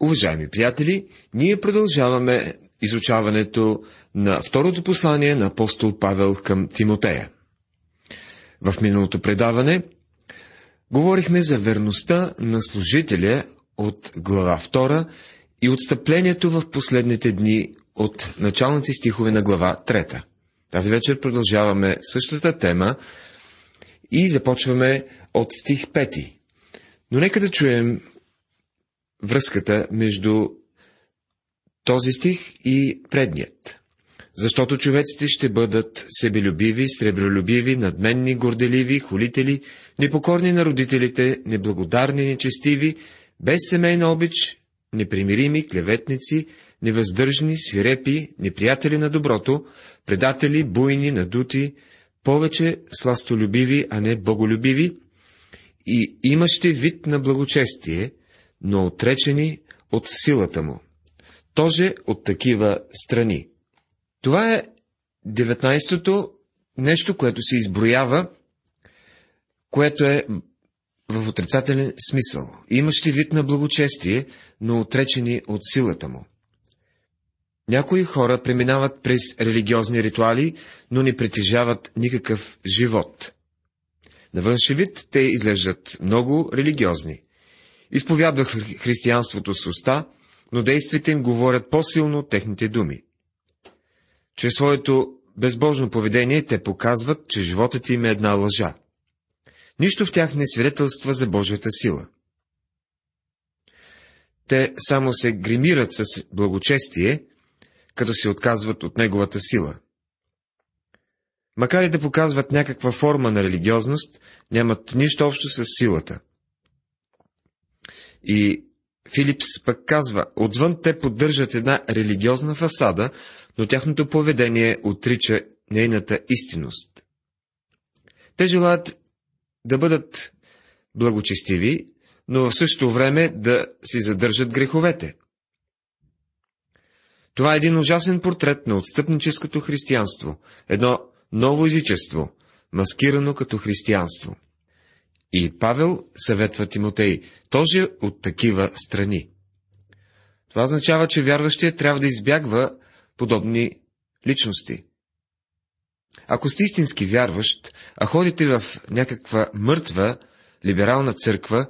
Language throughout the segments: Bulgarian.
Уважаеми приятели, ние продължаваме изучаването на второто послание на апостол Павел към Тимотея. В миналото предаване говорихме за верността на служителя от глава 2 и отстъплението в последните дни от началните стихове на глава 3. Тази вечер продължаваме същата тема и започваме от стих 5. Но нека да чуем връзката между този стих и предният. Защото човеците ще бъдат себелюбиви, сребролюбиви, надменни, горделиви, холители, непокорни на родителите, неблагодарни, нечестиви, без семейна обич, непримирими, клеветници, невъздържни, свирепи, неприятели на доброто, предатели, буйни, надути, повече сластолюбиви, а не боголюбиви, и имащи вид на благочестие, но отречени от силата му. Тоже от такива страни. Това е 19-то нещо, което се изброява, което е в отрицателен смисъл. Имащи вид на благочестие, но отречени от силата му. Някои хора преминават през религиозни ритуали, но не притежават никакъв живот. На външен вид те изглеждат много религиозни. Изповядвах християнството с уста, но действите им говорят по-силно от техните думи. Чрез своето безбожно поведение те показват, че животът им е една лъжа. Нищо в тях не свидетелства за Божията сила. Те само се гримират с благочестие, като се отказват от неговата сила. Макар и да показват някаква форма на религиозност, нямат нищо общо с силата. И Филипс пък казва, отвън те поддържат една религиозна фасада, но тяхното поведение отрича нейната истинност. Те желаят да бъдат благочестиви, но в същото време да си задържат греховете. Това е един ужасен портрет на отстъпническото християнство, едно ново езичество, маскирано като християнство. И Павел съветва Тимотей, тоже от такива страни. Това означава, че вярващия трябва да избягва подобни личности. Ако сте истински вярващ, а ходите в някаква мъртва, либерална църква,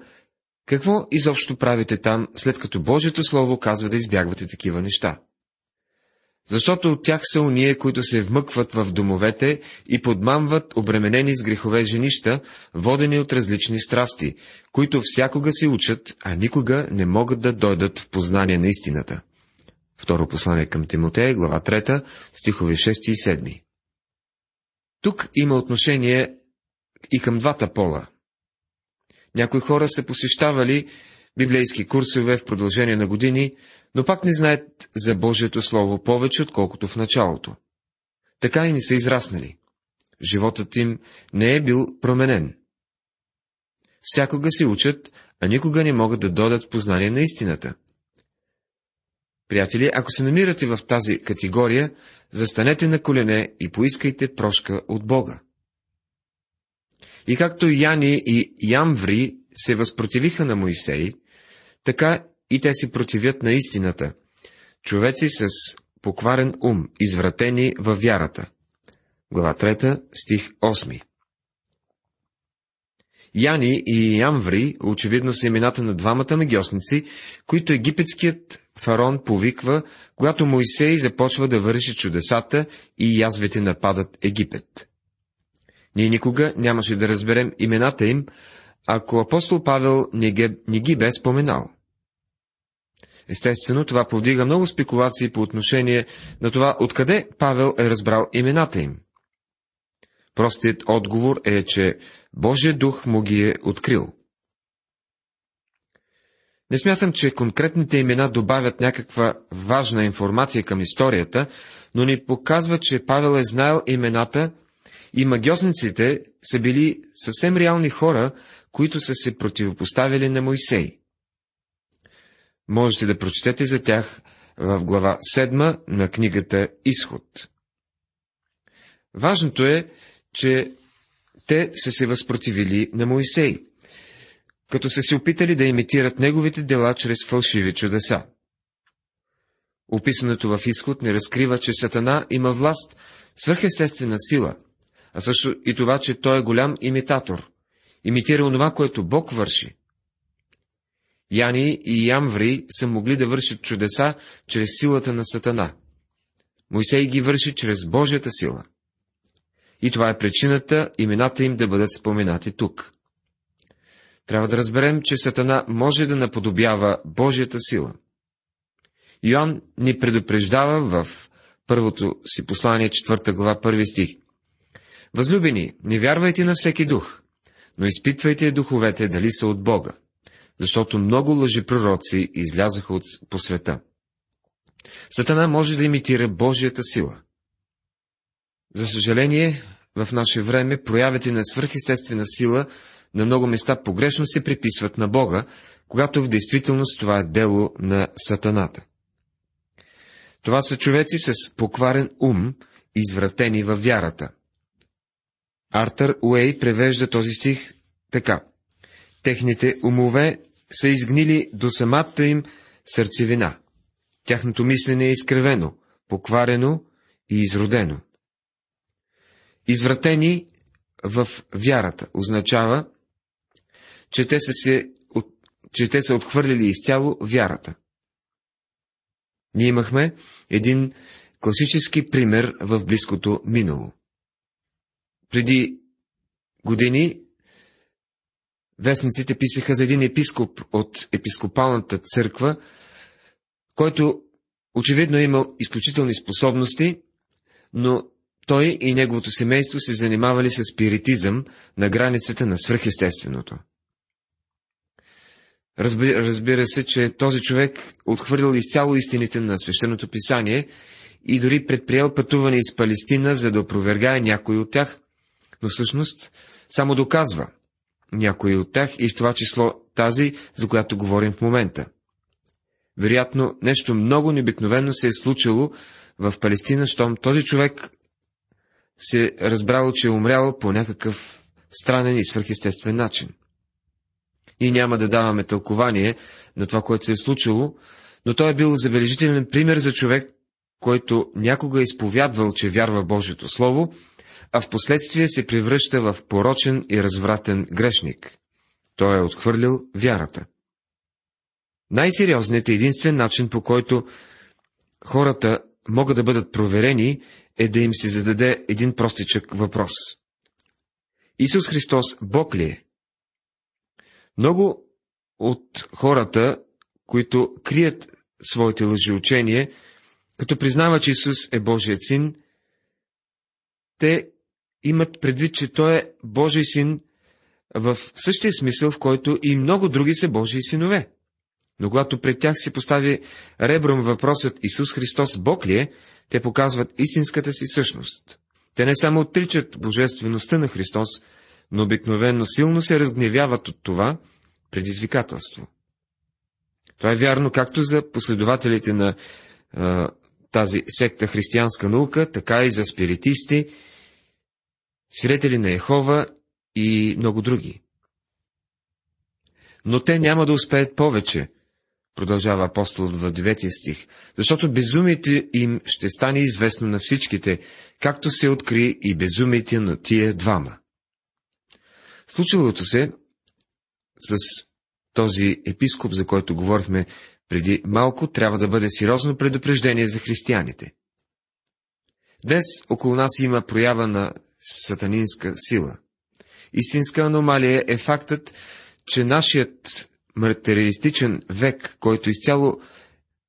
какво изобщо правите там, след като Божието Слово казва да избягвате такива неща? Защото от тях са уния, които се вмъкват в домовете и подмамват обременени с грехове женища, водени от различни страсти, които всякога се учат, а никога не могат да дойдат в познание на истината. Второ послание към Тимотея, глава 3, стихове 6 и 7. Тук има отношение и към двата пола. Някои хора са посещавали библейски курсове в продължение на години, но пак не знаят за Божието Слово повече, отколкото в началото. Така и не са израснали. Животът им не е бил променен. Всякога се учат, а никога не могат да додат познание на истината. Приятели, ако се намирате в тази категория, застанете на колене и поискайте прошка от Бога. И както Яни и Ямври се възпротивиха на Моисей, така и те се противят на истината. Човеци с покварен ум, извратени във вярата. Глава 3, стих 8. Яни и Ямври очевидно са имената на двамата магиосници, които египетският фарон повиква, когато Моисей започва да върши чудесата и язвите нападат Египет. Ние никога нямаше да разберем имената им, ако апостол Павел не ги, не ги бе споменал. Естествено, това повдига много спекулации по отношение на това, откъде Павел е разбрал имената им. Простият отговор е, че Божия дух му ги е открил. Не смятам, че конкретните имена добавят някаква важна информация към историята, но ни показва, че Павел е знаел имената и магиосниците са били съвсем реални хора, които са се противопоставили на Моисей. Можете да прочетете за тях в глава 7 на книгата Изход. Важното е, че те са се възпротивили на Моисей. като са се опитали да имитират неговите дела чрез фалшиви чудеса. Описаното в изход не разкрива, че Сатана има власт, свърхестествена сила, а също и това, че той е голям имитатор, имитира онова, което Бог върши. Яни и Ямври са могли да вършат чудеса чрез силата на Сатана. Мойсей ги върши чрез Божията сила. И това е причината имената им да бъдат споменати тук. Трябва да разберем, че Сатана може да наподобява Божията сила. Йоанн ни предупреждава в първото си послание, четвърта глава, първи стих. Възлюбени, не вярвайте на всеки дух, но изпитвайте духовете дали са от Бога, защото много лъжи пророци излязаха от, по света. Сатана може да имитира Божията сила. За съжаление, в наше време проявите на свърхестествена сила на много места погрешно се приписват на Бога, когато в действителност това е дело на Сатаната. Това са човеци с покварен ум, извратени във вярата. Артър Уей превежда този стих така. Техните умове са изгнили до самата им сърцевина. Тяхното мислене е изкривено, покварено и изродено. Извратени в вярата означава, че те са, се, че те са отхвърлили изцяло вярата. Ние имахме един класически пример в близкото минало. Преди години вестниците писаха за един епископ от епископалната църква, който очевидно е имал изключителни способности, но той и неговото семейство се занимавали с спиритизъм на границата на свръхестественото. Разбира, се, че този човек отхвърлил изцяло истините на свещеното писание и дори предприел пътуване из Палестина, за да опровергае някой от тях, но всъщност само доказва някои от тях и в това число тази, за която говорим в момента. Вероятно, нещо много необикновено се е случило в Палестина, щом този човек се разбрал, че е умрял по някакъв странен и свърхестествен начин. И няма да даваме тълкование на това, което се е случило, но той е бил забележителен пример за човек, който някога е изповядвал, че вярва Божието Слово, а в последствие се превръща в порочен и развратен грешник. Той е отхвърлил вярата. Най-сериозният и единствен начин, по който хората могат да бъдат проверени, е да им се зададе един простичък въпрос. Исус Христос Бог ли е? Много от хората, които крият своите лъжеучения, като признават, че Исус е Божият син, те имат предвид, че Той е Божий син в същия смисъл, в който и много други са Божии синове. Но когато пред тях се постави ребром въпросът Исус Христос Бог ли е, те показват истинската си същност. Те не само отричат божествеността на Христос, но обикновенно силно се разгневяват от това предизвикателство. Това е вярно както за последователите на а, тази секта християнска наука, така и за спиритисти, свидетели на Ехова и много други. Но те няма да успеят повече, продължава апостолът в 9 стих, защото безумието им ще стане известно на всичките, както се откри и безумието на тия двама. Случилото се с този епископ, за който говорихме преди малко, трябва да бъде сериозно предупреждение за християните. Днес около нас има проява на сатанинска сила. Истинска аномалия е фактът, че нашият материалистичен век, който изцяло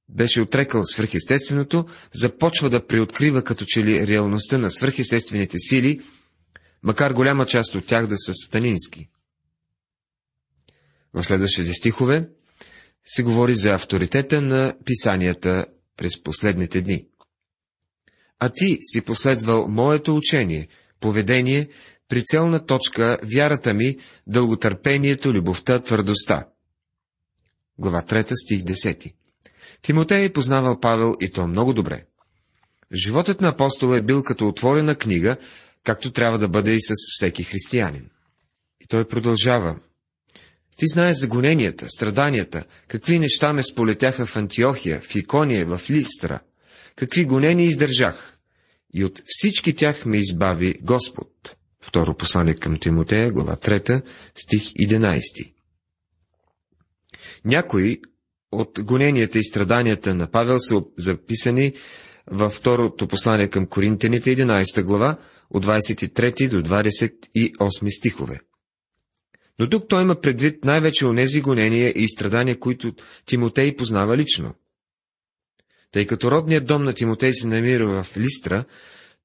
беше отрекал свръхестественото, започва да преоткрива като че ли реалността на свръхестествените сили, макар голяма част от тях да са сатанински. В следващите стихове се говори за авторитета на писанията през последните дни. А ти си последвал моето учение, поведение, прицелна точка, вярата ми, дълготърпението, любовта, твърдостта. Глава 3, стих 10. Тимотей е познавал Павел и то много добре. Животът на апостола е бил като отворена книга, както трябва да бъде и с всеки християнин. И той продължава Ти знаеш за гоненията, страданията, какви неща ме сполетяха в Антиохия, в Икония, в Листра, какви гонения издържах. И от всички тях ме избави Господ. Второ послание към Тимотея, глава 3, стих 11. Някои от гоненията и страданията на Павел са записани във второто послание към Коринтяните, 11 глава, от 23 до 28 стихове. Но тук той има предвид най-вече онези гонения и страдания, които Тимотей познава лично. Тъй като родният дом на Тимотей се намира в Листра,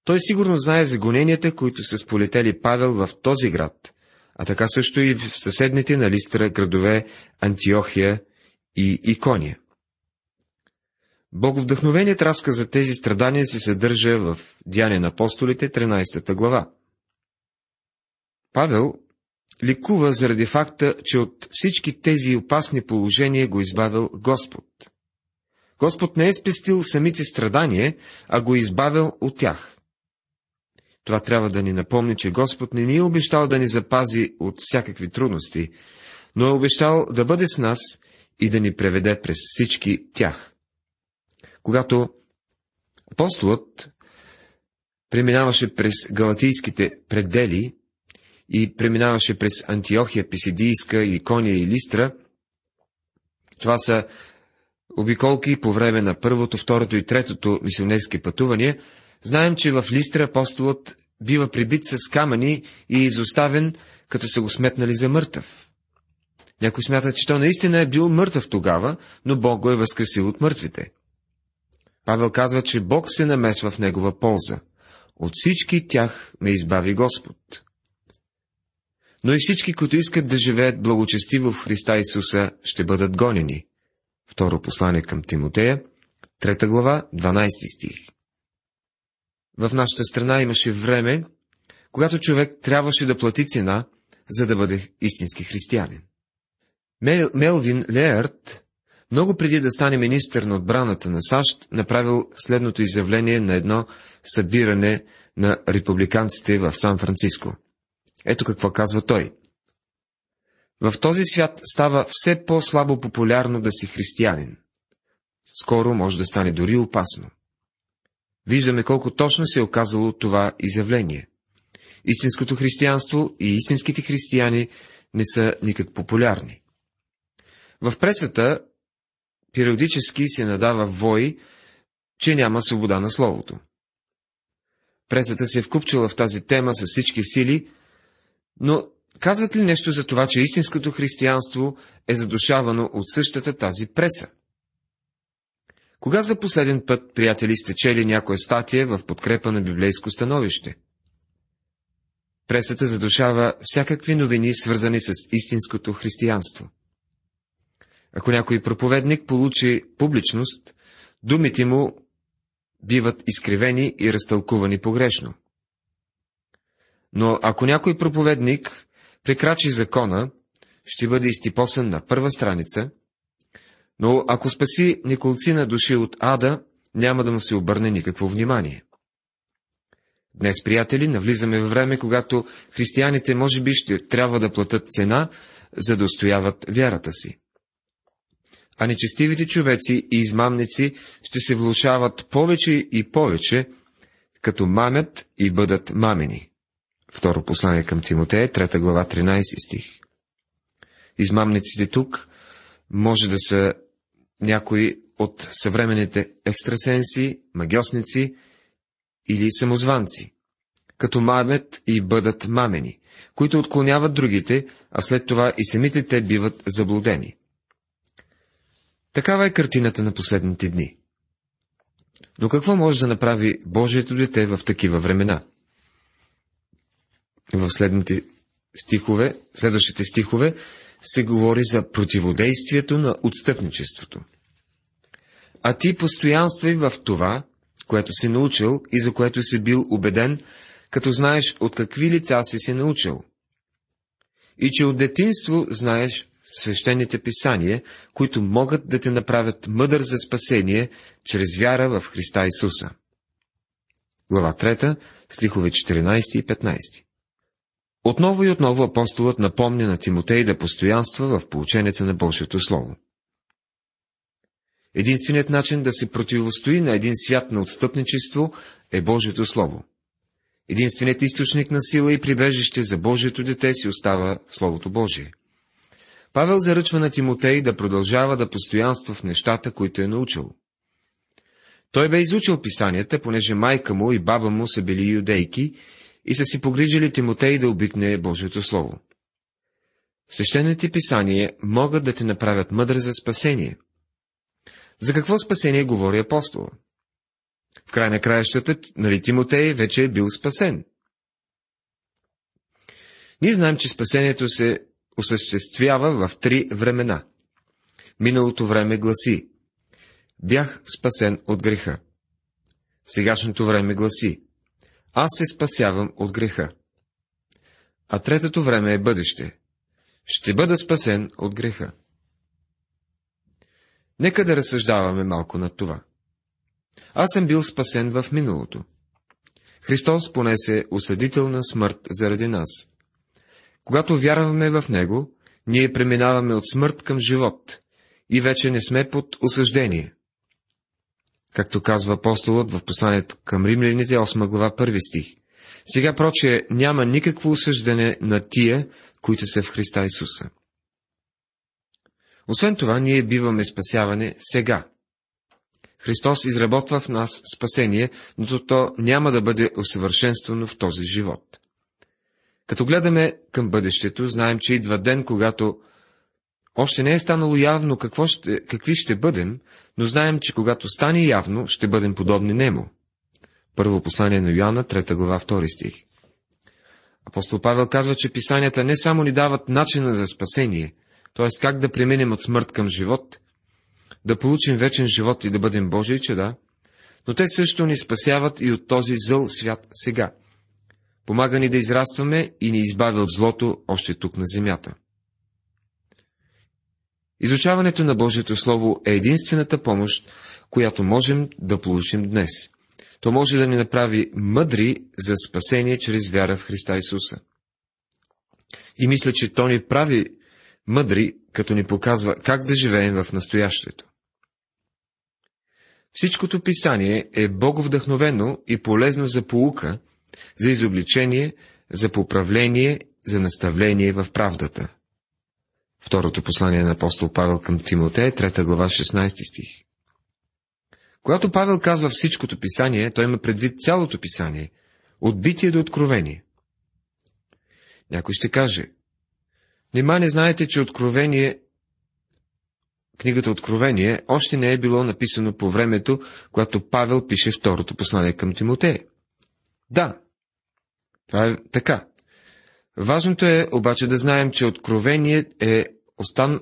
той сигурно знае за гоненията, които са сполетели Павел в този град, а така също и в съседните на Листра градове Антиохия и Икония. Боговдъхновеният разказ за тези страдания се съдържа в Дяне на апостолите, 13 глава. Павел ликува заради факта, че от всички тези опасни положения го избавил Господ. Господ не е спестил самите страдания, а го е избавил от тях. Това трябва да ни напомни, че Господ не ни е обещал да ни запази от всякакви трудности, но е обещал да бъде с нас и да ни преведе през всички тях. Когато апостолът преминаваше през галатийските предели и преминаваше през Антиохия, Писидийска, Икония и Листра, това са обиколки по време на първото, второто и третото мисионерски пътувания, знаем, че в Листра апостолът бива прибит с камъни и изоставен, като са го сметнали за мъртъв. Някой смята, че той наистина е бил мъртъв тогава, но Бог го е възкресил от мъртвите. Павел казва, че Бог се намесва в негова полза. От всички тях ме избави Господ. Но и всички, които искат да живеят благочестиво в Христа Исуса, ще бъдат гонени. Второ послание към Тимотея, трета глава, 12 стих. В нашата страна имаше време, когато човек трябваше да плати цена, за да бъде истински християнин. Мел, Мелвин Леард, много преди да стане министър на отбраната на САЩ, направил следното изявление на едно събиране на републиканците в Сан-Франциско. Ето какво казва той. В този свят става все по-слабо популярно да си християнин. Скоро може да стане дори опасно. Виждаме колко точно се е оказало това изявление. Истинското християнство и истинските християни не са никак популярни. В пресата периодически се надава вой, че няма свобода на словото. Пресата се е вкупчила в тази тема с всички сили, но казват ли нещо за това, че истинското християнство е задушавано от същата тази преса? Кога за последен път, приятели, сте чели някоя статия в подкрепа на библейско становище? Пресата задушава всякакви новини, свързани с истинското християнство. Ако някой проповедник получи публичност, думите му биват изкривени и разтълкувани погрешно. Но ако някой проповедник прекрачи закона, ще бъде изтипосан на първа страница, но ако спаси на души от ада, няма да му се обърне никакво внимание. Днес, приятели, навлизаме във време, когато християните може би ще трябва да платят цена, за да устояват вярата си а нечестивите човеци и измамници ще се влушават повече и повече, като мамят и бъдат мамени. Второ послание към Тимотея, 3 глава, 13 стих. Измамниците тук може да са някои от съвременните екстрасенси, магиосници или самозванци, като мамят и бъдат мамени, които отклоняват другите, а след това и самите те биват заблудени. Такава е картината на последните дни. Но какво може да направи Божието дете в такива времена? В следните стихове, следващите стихове се говори за противодействието на отстъпничеството. А ти постоянствай в това, което си научил и за което си бил убеден, като знаеш от какви лица си се научил. И че от детинство знаеш свещените писания, които могат да те направят мъдър за спасение чрез вяра в Христа Исуса. Глава 3, стихове 14 и 15 Отново и отново апостолът напомня на Тимотей да постоянства в получението на Божието Слово. Единственият начин да се противостои на един свят на отстъпничество е Божието Слово. Единственият източник на сила и прибежище за Божието дете си остава Словото Божие. Павел заръчва на Тимотей да продължава да постоянства в нещата, които е научил. Той бе изучил писанията, понеже майка му и баба му са били юдейки и са си погрижили Тимотей да обикне Божието Слово. Свещените писания могат да те направят мъдър за спасение. За какво спасение говори апостола? В край на краищата, нали Тимотей вече е бил спасен. Ние знаем, че спасението се осъществява в три времена. Миналото време гласи Бях спасен от греха. Сегашното време гласи Аз се спасявам от греха. А третото време е бъдеще. Ще бъда спасен от греха. Нека да разсъждаваме малко над това. Аз съм бил спасен в миналото. Христос понесе осъдителна смърт заради нас. Когато вярваме в Него, ние преминаваме от смърт към живот и вече не сме под осъждение. Както казва апостолът в посланието към римляните, 8 глава, 1 стих. Сега, проче, няма никакво осъждане на тия, които са в Христа Исуса. Освен това, ние биваме спасяване сега. Христос изработва в нас спасение, но то няма да бъде усъвършенствано в този живот. Като гледаме към бъдещето, знаем, че идва ден, когато още не е станало явно какво ще, какви ще бъдем, но знаем, че когато стане явно, ще бъдем подобни нему. Първо послание на Йоанна, 3 глава, 2 стих. Апостол Павел казва, че писанията не само ни дават начина за спасение, т.е. как да преминем от смърт към живот, да получим вечен живот и да бъдем Божии чеда, но те също ни спасяват и от този зъл свят сега. Помага ни да израстваме и ни избавя от злото още тук на земята. Изучаването на Божието Слово е единствената помощ, която можем да получим днес. То може да ни направи мъдри за спасение чрез вяра в Христа Исуса. И мисля, че то ни прави мъдри, като ни показва как да живеем в настоящето. Всичкото писание е боговдъхновено и полезно за поука, за изобличение, за поправление, за наставление в правдата. Второто послание на апостол Павел към Тимотея, 3 глава, 16 стих. Когато Павел казва всичкото писание, той има предвид цялото писание, от битие до откровение. Някой ще каже, Нима не знаете, че Откровение, книгата Откровение, още не е било написано по времето, когато Павел пише второто послание към Тимотея. Да, това е така. Важното е обаче да знаем, че Откровение е, остан...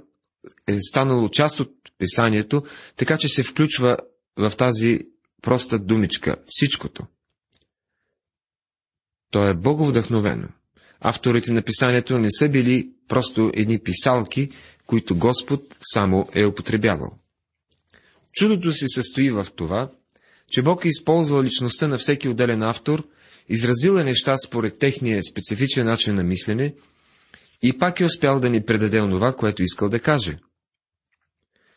е станало част от писанието, така че се включва в тази проста думичка всичкото. То е боговдъхновено. Авторите на писанието не са били просто едни писалки, които Господ само е употребявал. Чудото се състои в това, че Бог е използвал личността на всеки отделен автор, изразил е неща според техния специфичен начин на мислене и пак е успял да ни предаде онова, което искал да каже.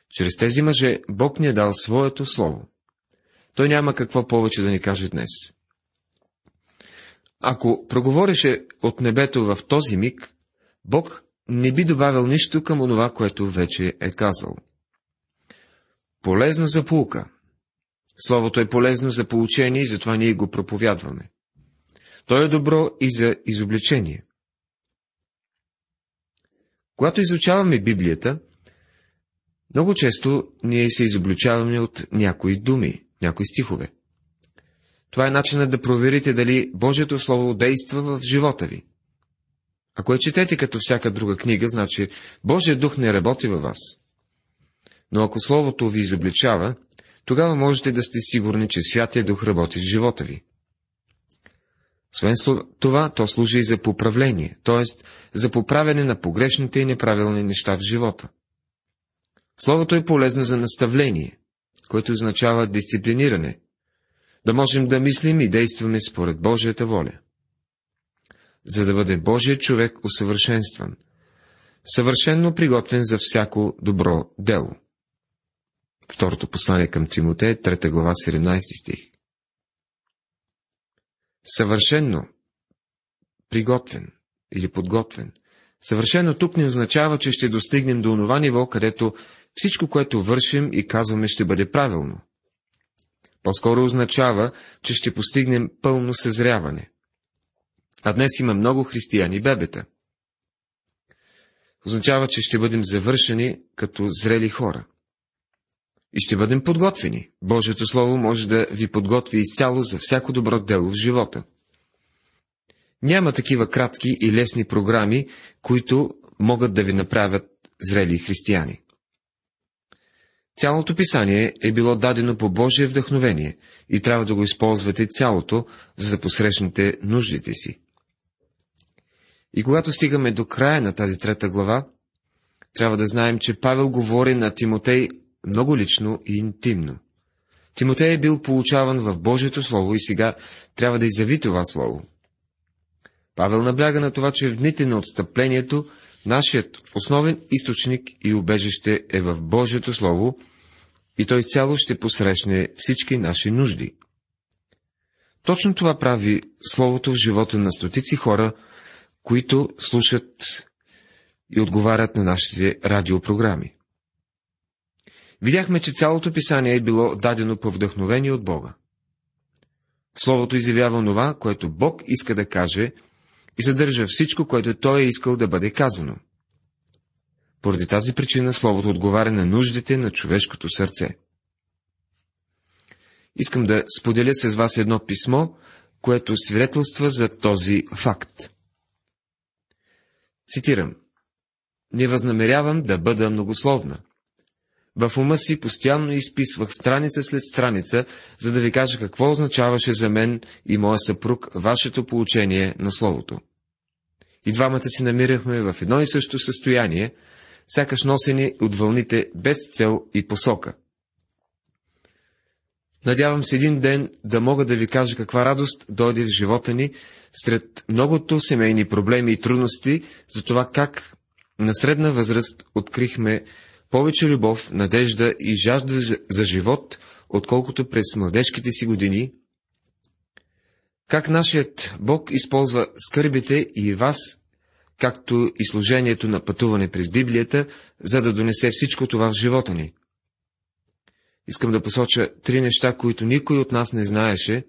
Чрез тези мъже Бог ни е дал своето слово. Той няма какво повече да ни каже днес. Ако проговореше от небето в този миг, Бог не би добавил нищо към онова, което вече е казал. Полезно за полука. Словото е полезно за получение и затова ние го проповядваме. То е добро и за изобличение. Когато изучаваме Библията, много често ние се изобличаваме от някои думи, някои стихове. Това е начинът да проверите дали Божието Слово действа в живота ви. Ако я четете като всяка друга книга, значи Божия дух не работи във вас. Но ако Словото ви изобличава, тогава можете да сте сигурни, че Святия Дух работи в живота ви. Освен това, то служи и за поправление, т.е. за поправяне на погрешните и неправилни неща в живота. Словото е полезно за наставление, което означава дисциплиниране, да можем да мислим и действаме според Божията воля. за да бъде Божият човек усъвършенстван, съвършенно приготвен за всяко добро дело. Второто послание към Тимоте, 3 глава, 17 стих. Съвършенно приготвен или подготвен. Съвършено тук не означава, че ще достигнем до онова ниво, където всичко, което вършим и казваме, ще бъде правилно. По-скоро означава, че ще постигнем пълно съзряване. А днес има много християни бебета. Означава, че ще бъдем завършени като зрели хора. И ще бъдем подготвени. Божието Слово може да ви подготви изцяло за всяко добро дело в живота. Няма такива кратки и лесни програми, които могат да ви направят зрели християни. Цялото писание е било дадено по Божие вдъхновение и трябва да го използвате цялото, за да посрещнете нуждите си. И когато стигаме до края на тази трета глава, трябва да знаем, че Павел говори на Тимотей много лично и интимно. Тимотей е бил получаван в Божието Слово и сега трябва да изяви това Слово. Павел набляга на това, че в дните на отстъплението нашият основен източник и убежище е в Божието Слово и той цяло ще посрещне всички наши нужди. Точно това прави Словото в живота на стотици хора, които слушат и отговарят на нашите радиопрограми. Видяхме, че цялото писание е било дадено по вдъхновение от Бога. Словото изявява това, което Бог иска да каже и съдържа всичко, което Той е искал да бъде казано. Поради тази причина Словото отговаря на нуждите на човешкото сърце. Искам да споделя с вас едно писмо, което свидетелства за този факт. Цитирам. Не възнамерявам да бъда многословна. В ума си постоянно изписвах страница след страница, за да ви кажа какво означаваше за мен и моя съпруг вашето получение на Словото. И двамата си намирахме в едно и също състояние, сякаш носени от вълните без цел и посока. Надявам се един ден да мога да ви кажа каква радост дойде в живота ни сред многото семейни проблеми и трудности за това как на средна възраст открихме повече любов, надежда и жажда за живот, отколкото през младежките си години, как нашият Бог използва скърбите и вас, както и служението на пътуване през Библията, за да донесе всичко това в живота ни. Искам да посоча три неща, които никой от нас не знаеше,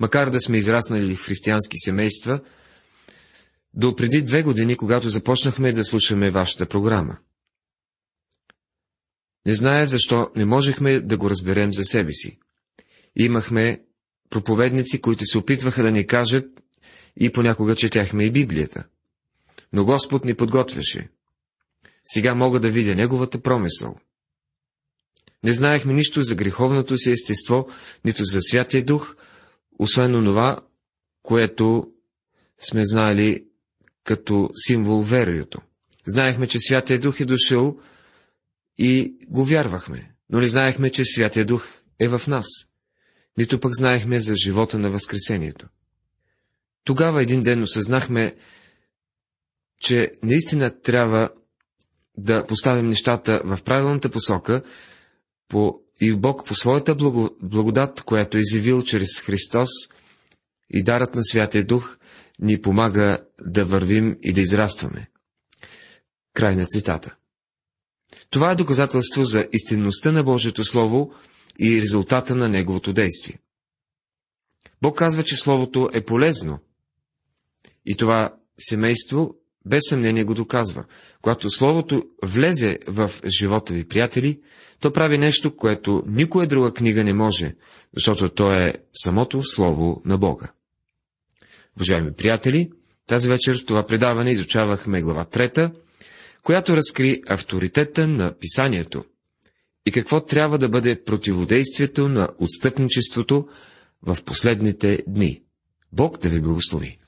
макар да сме израснали в християнски семейства, до преди две години, когато започнахме да слушаме вашата програма. Не зная защо не можехме да го разберем за себе си. Имахме проповедници, които се опитваха да ни кажат и понякога четяхме и Библията. Но Господ ни подготвяше. Сега мога да видя Неговата промисъл. Не знаехме нищо за греховното си естество, нито за Святия Дух, освен онова, което сме знали като символ верието. Знаехме, че Святия Дух е дошъл и го вярвахме, но не знаехме, че Святия Дух е в нас. Нито пък знаехме за живота на Възкресението. Тогава един ден осъзнахме, че наистина трябва да поставим нещата в правилната посока по, и Бог по своята благодат, която е изявил чрез Христос и дарът на Святия Дух, ни помага да вървим и да израстваме. Край на цитата. Това е доказателство за истинността на Божието Слово и резултата на Неговото действие. Бог казва, че Словото е полезно. И това семейство без съмнение го доказва. Когато Словото влезе в живота ви, приятели, то прави нещо, което никоя друга книга не може, защото то е самото Слово на Бога. Уважаеми приятели, тази вечер в това предаване изучавахме глава трета, която разкри авторитета на писанието и какво трябва да бъде противодействието на отстъпничеството в последните дни. Бог да ви благослови!